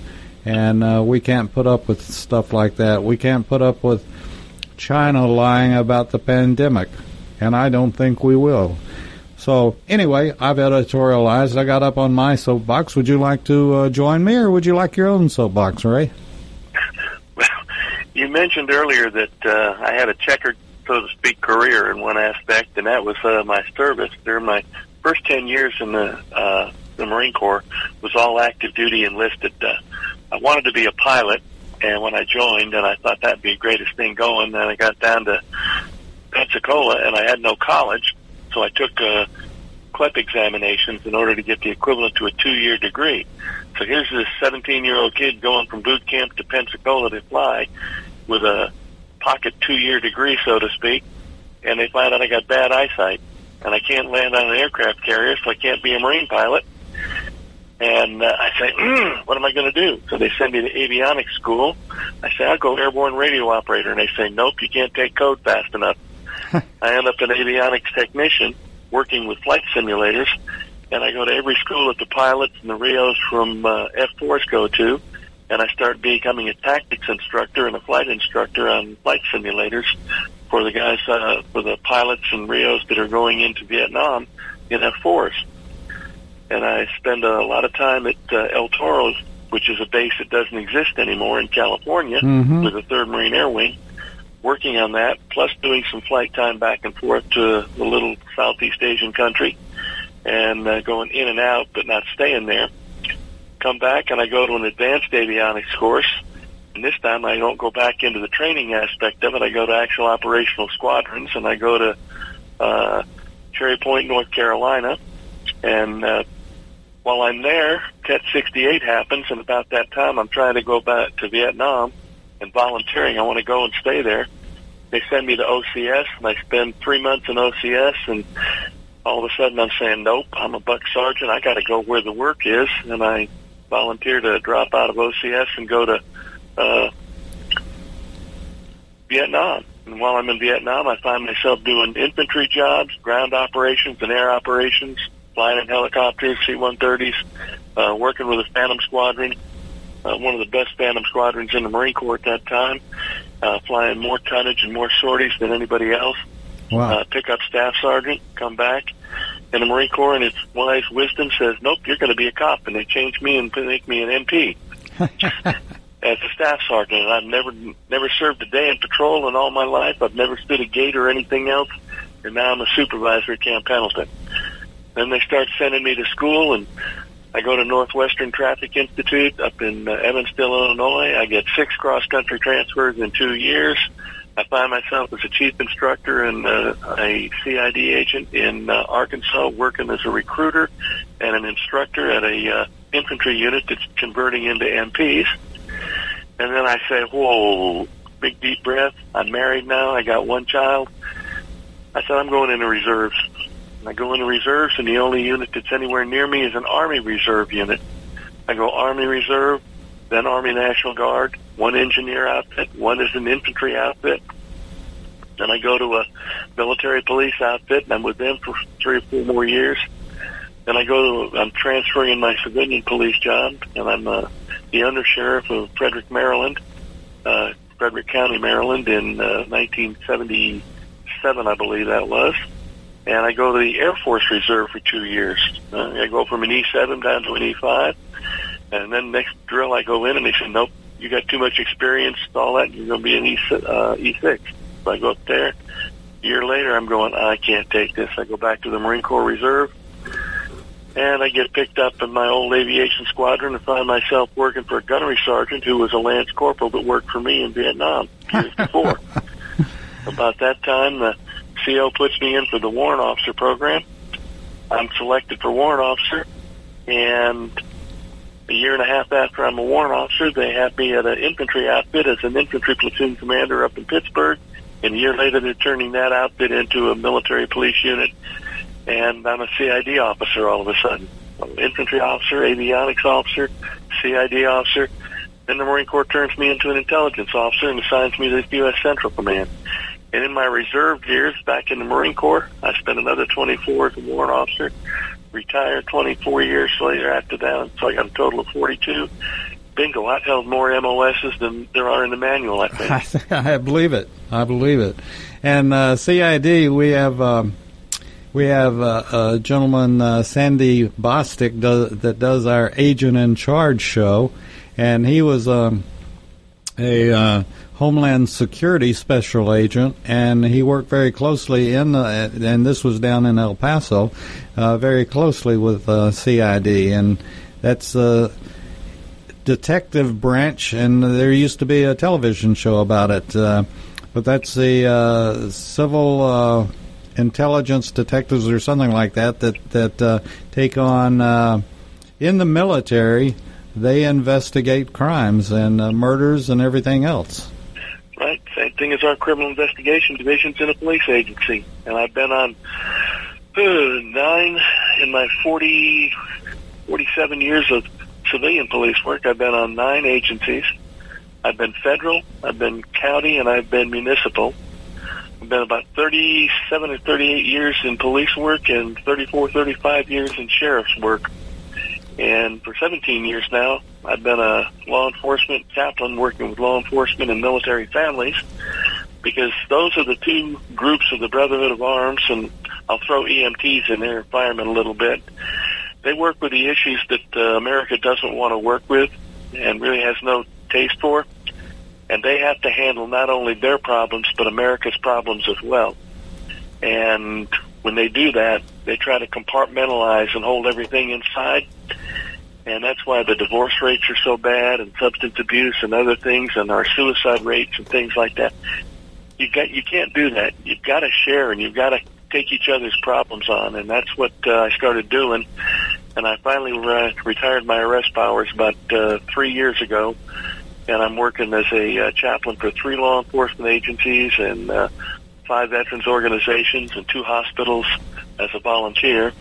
B: And uh, we can't put up with stuff like that. We can't put up with China lying about the pandemic and I don't think we will. So anyway, I've editorialized. I got up on my soapbox. Would you like to uh, join me, or would you like your own soapbox, Ray?
C: Well, you mentioned earlier that uh, I had a checkered, so to speak, career in one aspect, and that was uh, my service. During my first ten years in the uh, the Marine Corps, was all active duty enlisted. Uh, I wanted to be a pilot, and when I joined, and I thought that'd be the greatest thing going, then I got down to Pensacola, and I had no college, so I took uh, CLEP examinations in order to get the equivalent to a two-year degree. So here's this 17-year-old kid going from boot camp to Pensacola to fly with a pocket two-year degree, so to speak, and they find out I got bad eyesight, and I can't land on an aircraft carrier, so I can't be a Marine pilot. And uh, I say, mm, what am I going to do? So they send me to avionics school. I say, I'll go airborne radio operator. And they say, nope, you can't take code fast enough. I end up an avionics technician working with flight simulators, and I go to every school that the pilots and the RIOs from uh, F4s go to, and I start becoming a tactics instructor and a flight instructor on flight simulators for the guys, uh, for the pilots and RIOs that are going into Vietnam in F4s. And I spend a lot of time at uh, El Toro, which is a base that doesn't exist anymore in California,
B: Mhm.
C: with the Third Marine Air Wing working on that, plus doing some flight time back and forth to the little Southeast Asian country and uh, going in and out, but not staying there. Come back and I go to an advanced avionics course. And this time I don't go back into the training aspect of it. I go to actual operational squadrons and I go to uh, Cherry Point, North Carolina. And uh, while I'm there, TET 68 happens. And about that time, I'm trying to go back to Vietnam and volunteering. I want to go and stay there. They send me to OCS, and I spend three months in OCS, and all of a sudden I'm saying, nope, I'm a buck sergeant. I got to go where the work is, and I volunteer to drop out of OCS and go to uh, Vietnam. And while I'm in Vietnam, I find myself doing infantry jobs, ground operations, and air operations, flying in helicopters, C-130s, uh, working with a Phantom Squadron, uh, one of the best Phantom Squadrons in the Marine Corps at that time, uh, flying more tonnage and more sorties than anybody else.
B: Wow.
C: Uh, pick up staff sergeant, come back, and the Marine Corps, in its wise wisdom, says, "Nope, you're going to be a cop," and they change me and make me an MP as a staff sergeant. And I've never never served a day in patrol in all my life. I've never stood a gate or anything else, and now I'm a supervisor at Camp Pendleton. Then they start sending me to school, and I go to Northwestern Traffic Institute up in uh, Evanston, Illinois. I get six cross country transfers in two years. I find myself as a chief instructor and uh, a CID agent in uh, Arkansas, working as a recruiter and an instructor at a uh, infantry unit that's converting into MPs. And then I say, "Whoa!" Big deep breath. I'm married now. I got one child. I said, "I'm going into reserves." And I go into reserves, and the only unit that's anywhere near me is an Army Reserve unit. I go Army Reserve, then Army National Guard, one engineer outfit, one is an infantry outfit. Then I go to a military police outfit, and I'm with them for three or four more years. Then I go to, I'm transferring in my civilian police job, and I'm uh, the undersheriff of Frederick, Maryland, uh, Frederick County, Maryland, in uh, 1977, I believe that was. And I go to the Air Force Reserve for two years. Uh, I go from an E7 down to an E5, and then next drill I go in, and they say, nope, you got too much experience, all that, you're going to be an E uh, E6. So I go up there. A year later, I'm going, I can't take this. I go back to the Marine Corps Reserve, and I get picked up in my old aviation squadron and find myself working for a gunnery sergeant who was a lance corporal that worked for me in Vietnam years before. About that time, the CO puts me in for the warrant officer program. I'm selected for warrant officer, and a year and a half after I'm a warrant officer, they have me at an infantry outfit as an infantry platoon commander up in Pittsburgh. And a year later, they're turning that outfit into a military police unit, and I'm a CID officer all of a sudden. I'm an infantry officer, avionics officer, CID officer. Then the Marine Corps turns me into an intelligence officer and assigns me to the U.S. Central Command. And in my reserve years back in the Marine Corps, I spent another 24 as a warrant officer, retired 24 years later after that, so I got a total of 42. Bingo, I've held more MOSs than there are in the manual, I think.
B: I believe it. I believe it. And uh, CID, we have um, we have uh, a gentleman, uh, Sandy Bostic, does, that does our Agent in Charge show, and he was um, a uh, Homeland Security Special Agent, and he worked very closely in, the, and this was down in El Paso, uh, very closely with uh, CID, and that's a detective branch, and there used to be a television show about it, uh, but that's the uh, civil uh, intelligence detectives or something like that that that uh, take on uh, in the military. They investigate crimes and uh, murders and everything else.
C: Right. Same thing as our criminal investigation divisions in a police agency. And I've been on uh, nine in my 40, 47 years of civilian police work. I've been on nine agencies. I've been federal, I've been county, and I've been municipal. I've been about 37 or 38 years in police work and 34, 35 years in sheriff's work. And for 17 years now, I've been a law enforcement chaplain working with law enforcement and military families because those are the two groups of the Brotherhood of Arms, and I'll throw EMTs in there, firemen a little bit. They work with the issues that uh, America doesn't want to work with and really has no taste for. And they have to handle not only their problems, but America's problems as well. And when they do that, they try to compartmentalize and hold everything inside. And that's why the divorce rates are so bad and substance abuse and other things and our suicide rates and things like that. You got you can't do that. You've got to share and you've got to take each other's problems on, and that's what uh, I started doing. And I finally re- retired my arrest powers about uh, three years ago, and I'm working as a uh, chaplain for three law enforcement agencies and uh, five veterans organizations and two hospitals as a volunteer,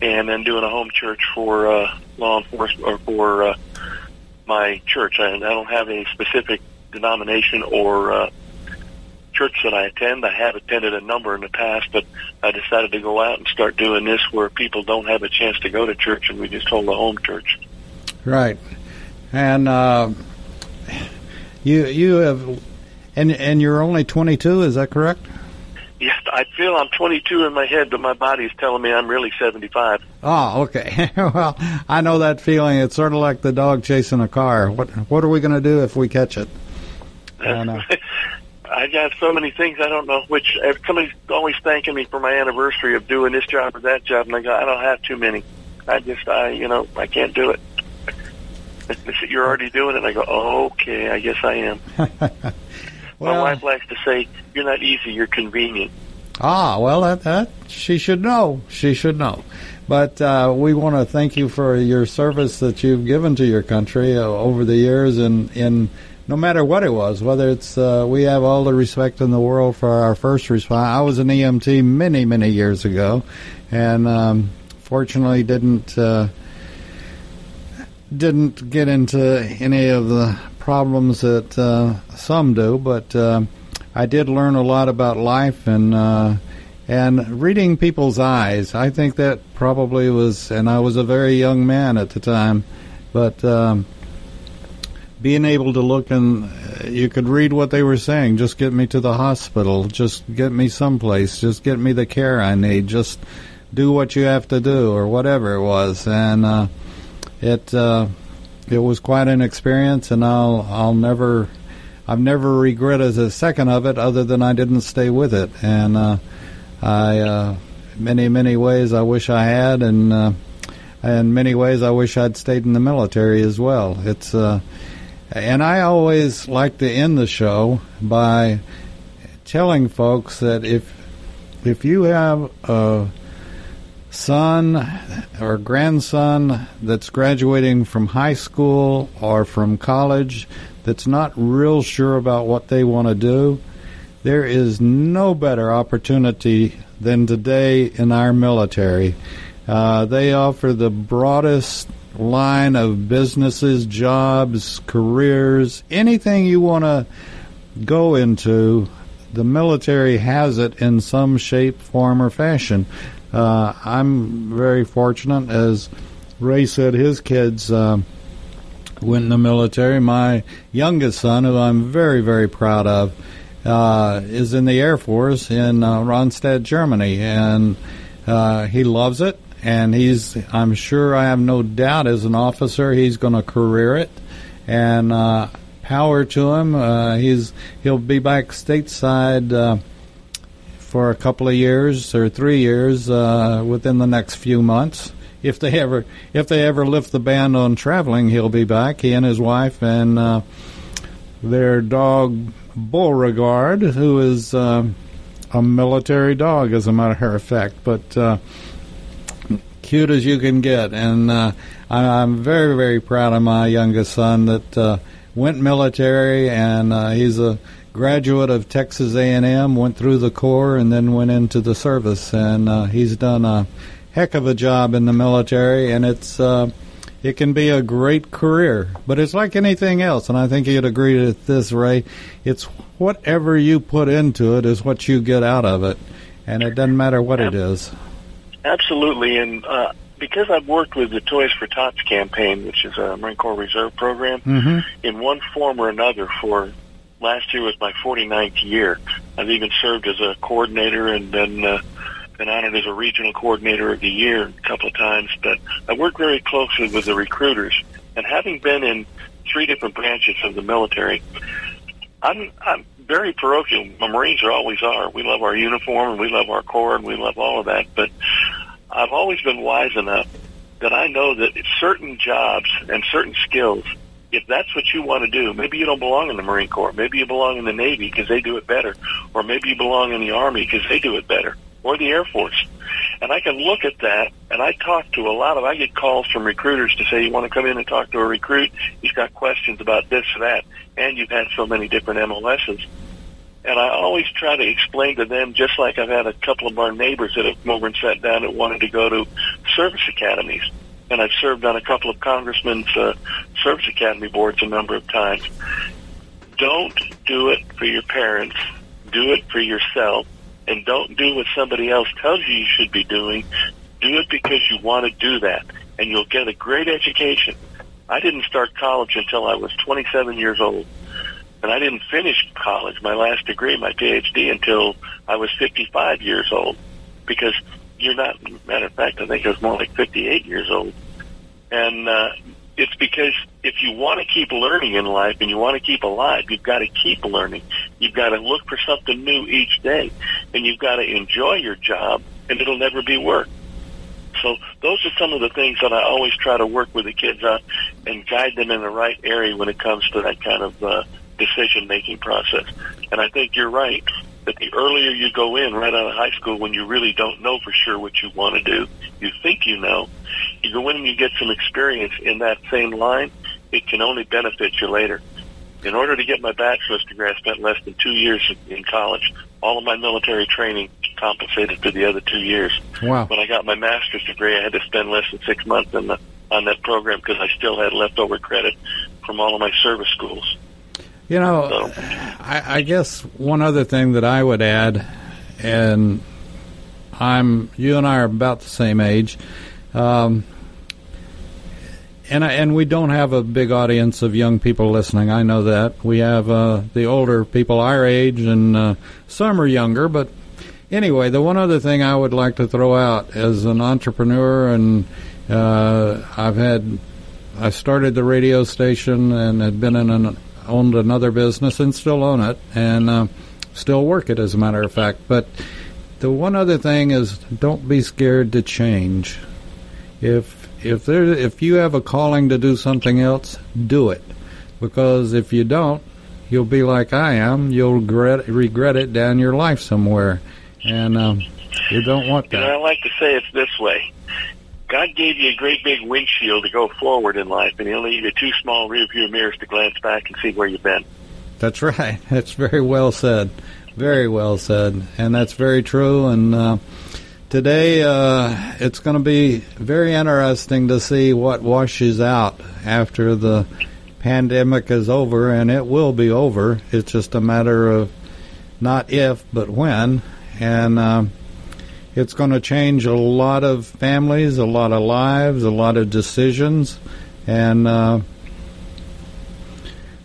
C: and then doing a home church for uh, law enforcement or for uh, my church. I, I don't have a specific denomination or uh, church that I attend. I have attended a number in the past, but I decided to go out and start doing this where people don't have a chance to go to church, and we just hold a home church.
B: Right, and uh, you you have, and and you're only 22. Is that correct?
C: Yes, I feel I'm 22 in my head, but my body's telling me I'm really 75.
B: Oh, okay. well, I know that feeling. It's sort of like the dog chasing a car. What what are we going to do if we catch it? I know.
C: I got so many things I don't know which. Somebody's always thanking me for my anniversary of doing this job or that job, and I go, I don't have too many. I just, I, you know, I can't do it. They say, You're already doing it. And I go, okay, I guess I am.
B: Well-
C: my wife likes to say, "You're not easy. You're convenient."
B: Ah, well, that, that she should know. She should know. But uh, we want to thank you for your service that you've given to your country uh, over the years, and in no matter what it was, whether it's uh, we have all the respect in the world for our first response. I was an EMT many, many years ago, and um, fortunately didn't uh, didn't get into any of the problems that uh, some do, but uh, I did learn a lot about life and uh, and reading people's eyes. I think that probably was, and I was a very young man at the time, but um, being able to look and uh, you could read what they were saying. Just get me to the hospital. Just get me someplace. Just get me the care I need. Just do what you have to do, or whatever it was. And uh, it uh, it was quite an experience, and I'll I'll never I've never regretted a second of it, other than I didn't stay with it. And uh, I uh, many many ways I wish I had, and uh, in many ways I wish I'd stayed in the military as well. It's uh, and I always like to end the show by telling folks that if if you have a son or grandson that's graduating from high school or from college that's not real sure about what they want to do, there is no better opportunity than today in our military. Uh, they offer the broadest line of businesses, jobs, careers, anything you want to go into. The military has it in some shape, form, or fashion. Uh, I'm very fortunate, as Ray said, his kids. Uh, went in the military. My youngest son, who I'm very, very proud of, uh, is in the Air Force in uh, Ramstein, Germany, and uh, he loves it. And he's, I'm sure, I have no doubt, as an officer, he's going to career it. And uh, power to him. He's he'll be back stateside for a couple of years or three years uh, within the next few months. If they ever if they ever lift the ban on traveling, he'll be back. He and his wife and uh, their dog Beauregard, who is uh, a military dog, as a matter of fact, but uh, cute as you can get. And uh, I, I'm very, very proud of my youngest son that uh, went military, and he's a graduate of Texas A&M, went through the Corps, and then went into the service. And uh, he's done a heck of a job in the military, and it's uh, it can be a great career. But it's like anything else, and I think you'd agree with this, Ray. It's whatever you put into it is what you get out of it, and it doesn't matter what it is.
C: Absolutely, and uh, because I've worked with the Toys for Tots campaign, which is a Marine Corps Reserve program,
B: Mhm.
C: in one form or another for last year was my 49th year. I've even served as a coordinator and been uh, been honored as a regional coordinator of the year a couple of times. But I work very closely with the recruiters, and having been in three different branches of the military, I'm I'm very parochial. My Marines are always are. We love our uniform and we love our Corps and we love all of that. But I've always been wise enough that I know that certain jobs and certain skills, if that's what you want to do, maybe you don't belong in the Marine Corps, maybe you belong in the Navy because they do it better, or maybe you belong in the Army because they do it better, or the Air Force. And I can look at that, and I talk to a lot of, I get calls from recruiters to say, you want to come in and talk to a recruit? He's got questions about this that, and you've had so many different MOSs. And I always try to explain to them, just like I've had a couple of our neighbors that have come over and sat down that wanted to go to service academies. And I've served on a couple of congressmen's uh, service academy boards a number of times. Don't do it for your parents. Do it for yourself. And don't do what somebody else tells you you should be doing. Do it because you want to do that. And you'll get a great education. I didn't start college until I was 27 years old and I didn't finish college, my last degree, my PhD, until I was 55 years old. Because you're not, matter of fact, I think I was more like 58 years old. And uh, it's because if you want to keep learning in life and you want to keep alive, you've got to keep learning. You've got to look for something new each day, and you've got to enjoy your job, and it'll never be work. So those are some of the things that I always try to work with the kids on and guide them in the right area when it comes to that kind of uh, decision making process. And I think you're right that the earlier you go in right out of high school when you really don't know for sure what you want to do, you think you know, you go in and you get some experience in that same line, it can only benefit you later. In order to get my bachelor's degree, I spent less than two years in college. All of my military training compensated for the other two years.
B: Wow.
C: When I got my master's degree, I had to spend less than six months in the, on that program because I still had leftover credit from all of my service schools.
B: You know, I, I guess one other thing that I would add, and I'm you and I are about the same age. Um, and I, and we don't have a big audience of young people listening. I know that we have uh, the older people our age, and uh, some are younger. But anyway, the one other thing I would like to throw out as an entrepreneur, and uh, I've had I started the radio station and had been in an owned another business and still own it and uh, still work it as a matter of fact. But the one other thing is don't be scared to change. If if there if you have a calling to do something else, do it. Because if you don't, you'll be like I am. You'll regret regret it down your life somewhere, and um, you don't want that.
C: You know, I like to say it this way. God gave you a great big windshield to go forward in life, and He'll leave you two small rearview mirrors to glance back and see where you've been.
B: That's right. That's very well said. Very well said, and that's very true. And uh, today, uh, it's going to be very interesting to see what washes out after the pandemic is over, and it will be over. It's just a matter of not if, but when. And uh, it's going to change a lot of families, a lot of lives, a lot of decisions, and uh,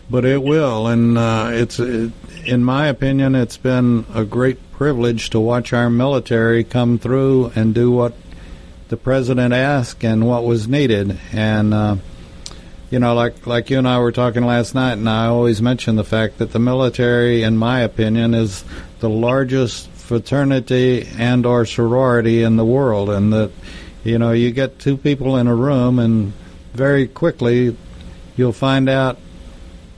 B: but it will. And uh, it's, it, in my opinion, it's been a great privilege to watch our military come through and do what the president asked and what was needed. And uh, you know, like like you and I were talking last night, and I always mention the fact that the military, in my opinion, is the largest fraternity and or sorority in the world, and that you know you get two people in a room, and very quickly you'll find out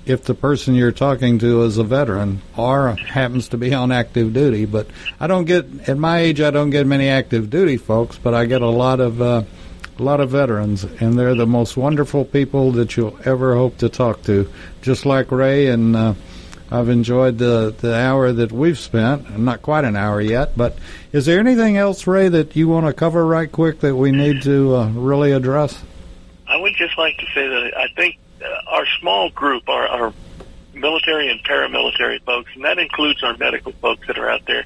B: if the person you're talking to is a veteran or happens to be on active duty. But I don't get at my age, I don't get many active duty folks, but I get a lot of uh, a lot of veterans, and they're the most wonderful people that you'll ever hope to talk to. Just like Ray, and uh, I've enjoyed the the hour that we've spent. Not quite an hour yet, but is there anything else, Ray, that you want to cover right quick that we need to uh, really address?
C: I would just like to say that I think uh, our small group, our, our military and paramilitary folks, and that includes our medical folks that are out there.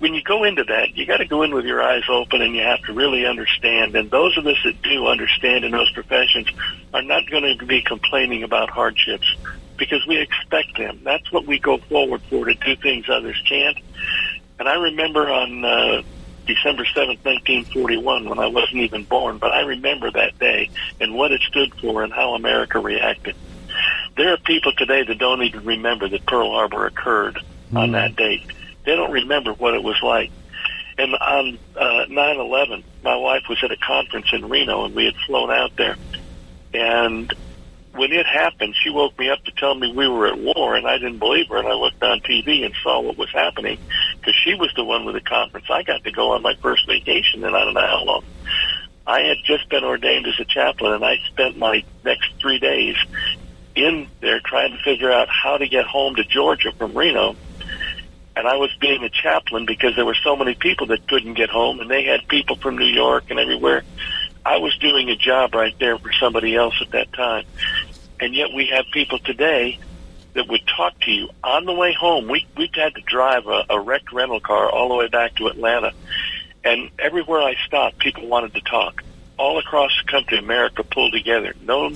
C: When you go into that, you got to go in with your eyes open, and you have to really understand. And those of us that do understand in those professions are not going to be complaining about hardships because we expect them. That's what we go forward for to do things others can't. And I remember on uh, December 7th, 1941, when I wasn't even born, but I remember that day and what it stood for and how America reacted. There are people today that don't even remember that Pearl Harbor occurred mm. on that date. They don't remember what it was like. And on uh, 9/11, my wife was at a conference in Reno, and we had flown out there. And when it happened, she woke me up to tell me we were at war, and I didn't believe her. And I looked on TV and saw what was happening because she was the one with the conference. I got to go on my first vacation, and I don't know how long. I had just been ordained as a chaplain, and I spent my next three days in there trying to figure out how to get home to Georgia from Reno. And I was being a chaplain because there were so many people that couldn't get home, and they had people from New York and everywhere. I was doing a job right there for somebody else at that time. And yet we have people today that would talk to you on the way home. We we had to drive a, a wrecked rental car all the way back to Atlanta, and everywhere I stopped, people wanted to talk. All across the country, America pulled together. No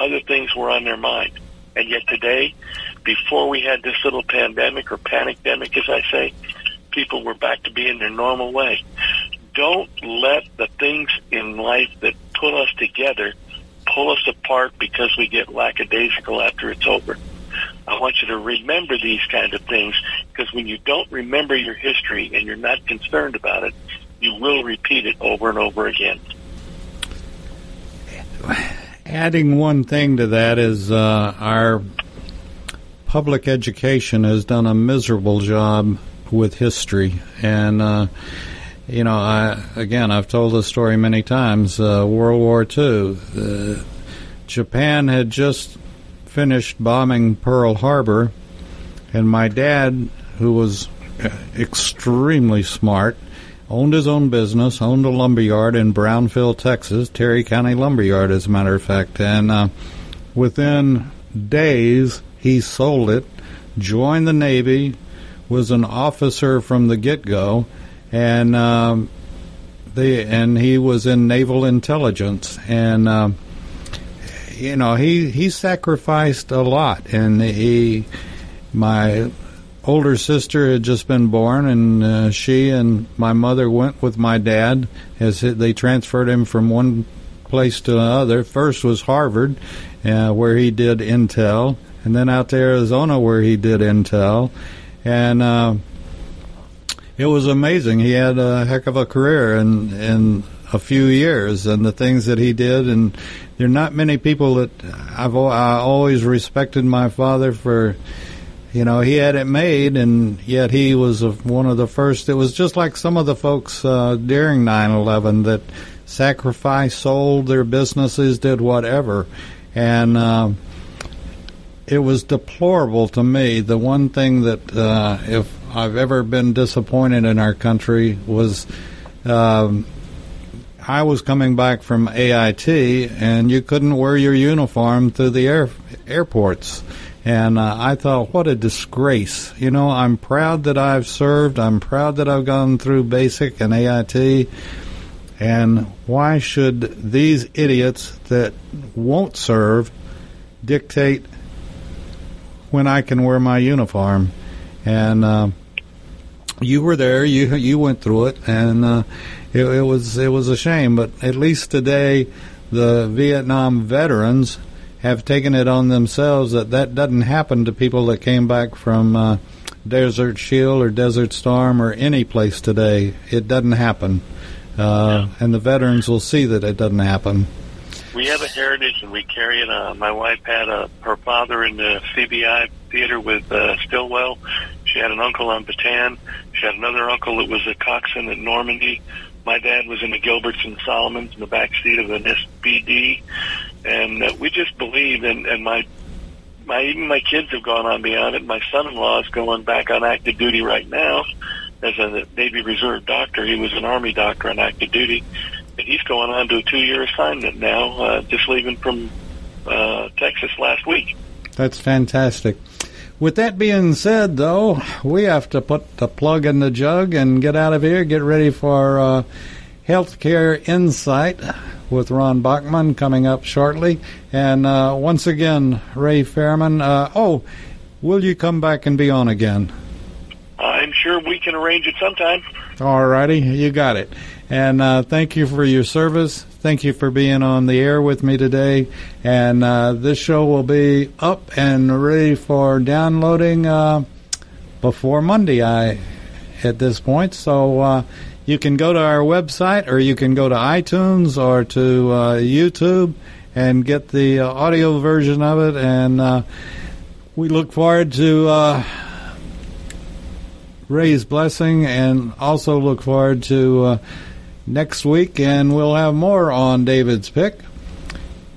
C: other things were on their mind, and yet today, before we had this little pandemic or panic-demic, as I say, people were back to being their normal way don't let the things in life that put us together pull us apart because we get lackadaisical after it's over. I want you to remember these kind of things because when you don't remember your history and you're not concerned about it, you will repeat it over and over again.
B: Adding one thing to that is uh, our public education has done a miserable job with history, and uh, you know, I again, I've told this story many times. Uh, World War II, uh, Japan had just finished bombing Pearl Harbor, and my dad, who was extremely smart, owned his own business, owned a lumber yard in Brownfield, Texas, Terry County Lumber Yard, as a matter of fact, and uh, within days he sold it, joined the Navy, was an officer from the get go and um, the and he was in naval intelligence, and um, you know he he sacrificed a lot, and he my older sister had just been born, and uh, she and my mother went with my dad as they transferred him from one place to another. First was Harvard, uh, where he did Intel, and then out to Arizona where he did Intel, and uh, it was amazing. He had a heck of a career in in a few years, and the things that he did, and there are not many people that I've I always respected my father for. You know, he had it made, and yet he was one of the first. It was just like some of the folks uh, during 9/11 that sacrificed, sold their businesses, did whatever, and uh, it was deplorable to me. The one thing that, uh, if I've ever been disappointed in our country, was um, I was coming back from AIT, and you couldn't wear your uniform through the air, airports. And uh, I thought, what a disgrace. You know, I'm proud that I've served. I'm proud that I've gone through basic and AIT. And why should these idiots that won't serve dictate when I can wear my uniform. And uh, you were there. You you went through it, and uh, it, it was it was a shame. But at least today, the Vietnam veterans have taken it on themselves that that doesn't happen to people that came back from uh, Desert Shield or Desert Storm or any place today. It doesn't happen, uh, yeah. and the veterans will see that it doesn't happen
C: we have a heritage and we carry it. Uh, my wife had a, her father in the CBI theater with uh, Stilwell. She had an uncle on Bataan. She had another uncle that was a coxswain at Normandy. My dad was in the Gilberts and Solomons in the back seat of an SBD, and uh, we just believed. And, and my my even my kids have gone on beyond it. My son-in-law is going back on active duty right now as a Navy Reserve doctor. He was an Army doctor on active duty and he's going on to a two-year assignment now, uh, just leaving from uh, Texas last week.
B: That's fantastic. With that being said, though, we have to put the plug in the jug and get out of here. Get ready for uh, Healthcare Insight with Ron Bachman coming up shortly. And uh, once again, Ray Fairman. Uh, oh, will you come back and be on again?
C: I'm sure we can arrange it sometime.
B: All righty, you got it. And uh, thank you for your service. Thank you for being on the air with me today. And uh, this show will be up and ready for downloading uh, before Monday. I at this point, so uh, you can go to our website, or you can go to iTunes or to uh, YouTube and get the uh, audio version of it. And we look forward to. Ray's blessing, and also look forward to next week, and we'll have more on David's pick.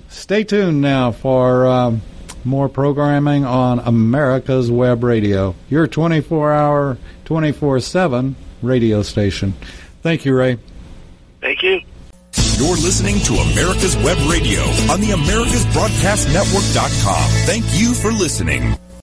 B: Stay tuned now for uh, more programming on America's Web Radio, your 24 hour, 24 7 radio station. Thank you, Ray.
C: Thank you.
A: You're listening to America's Web Radio on the AmericasBroadcastNetwork.com. Thank you for listening.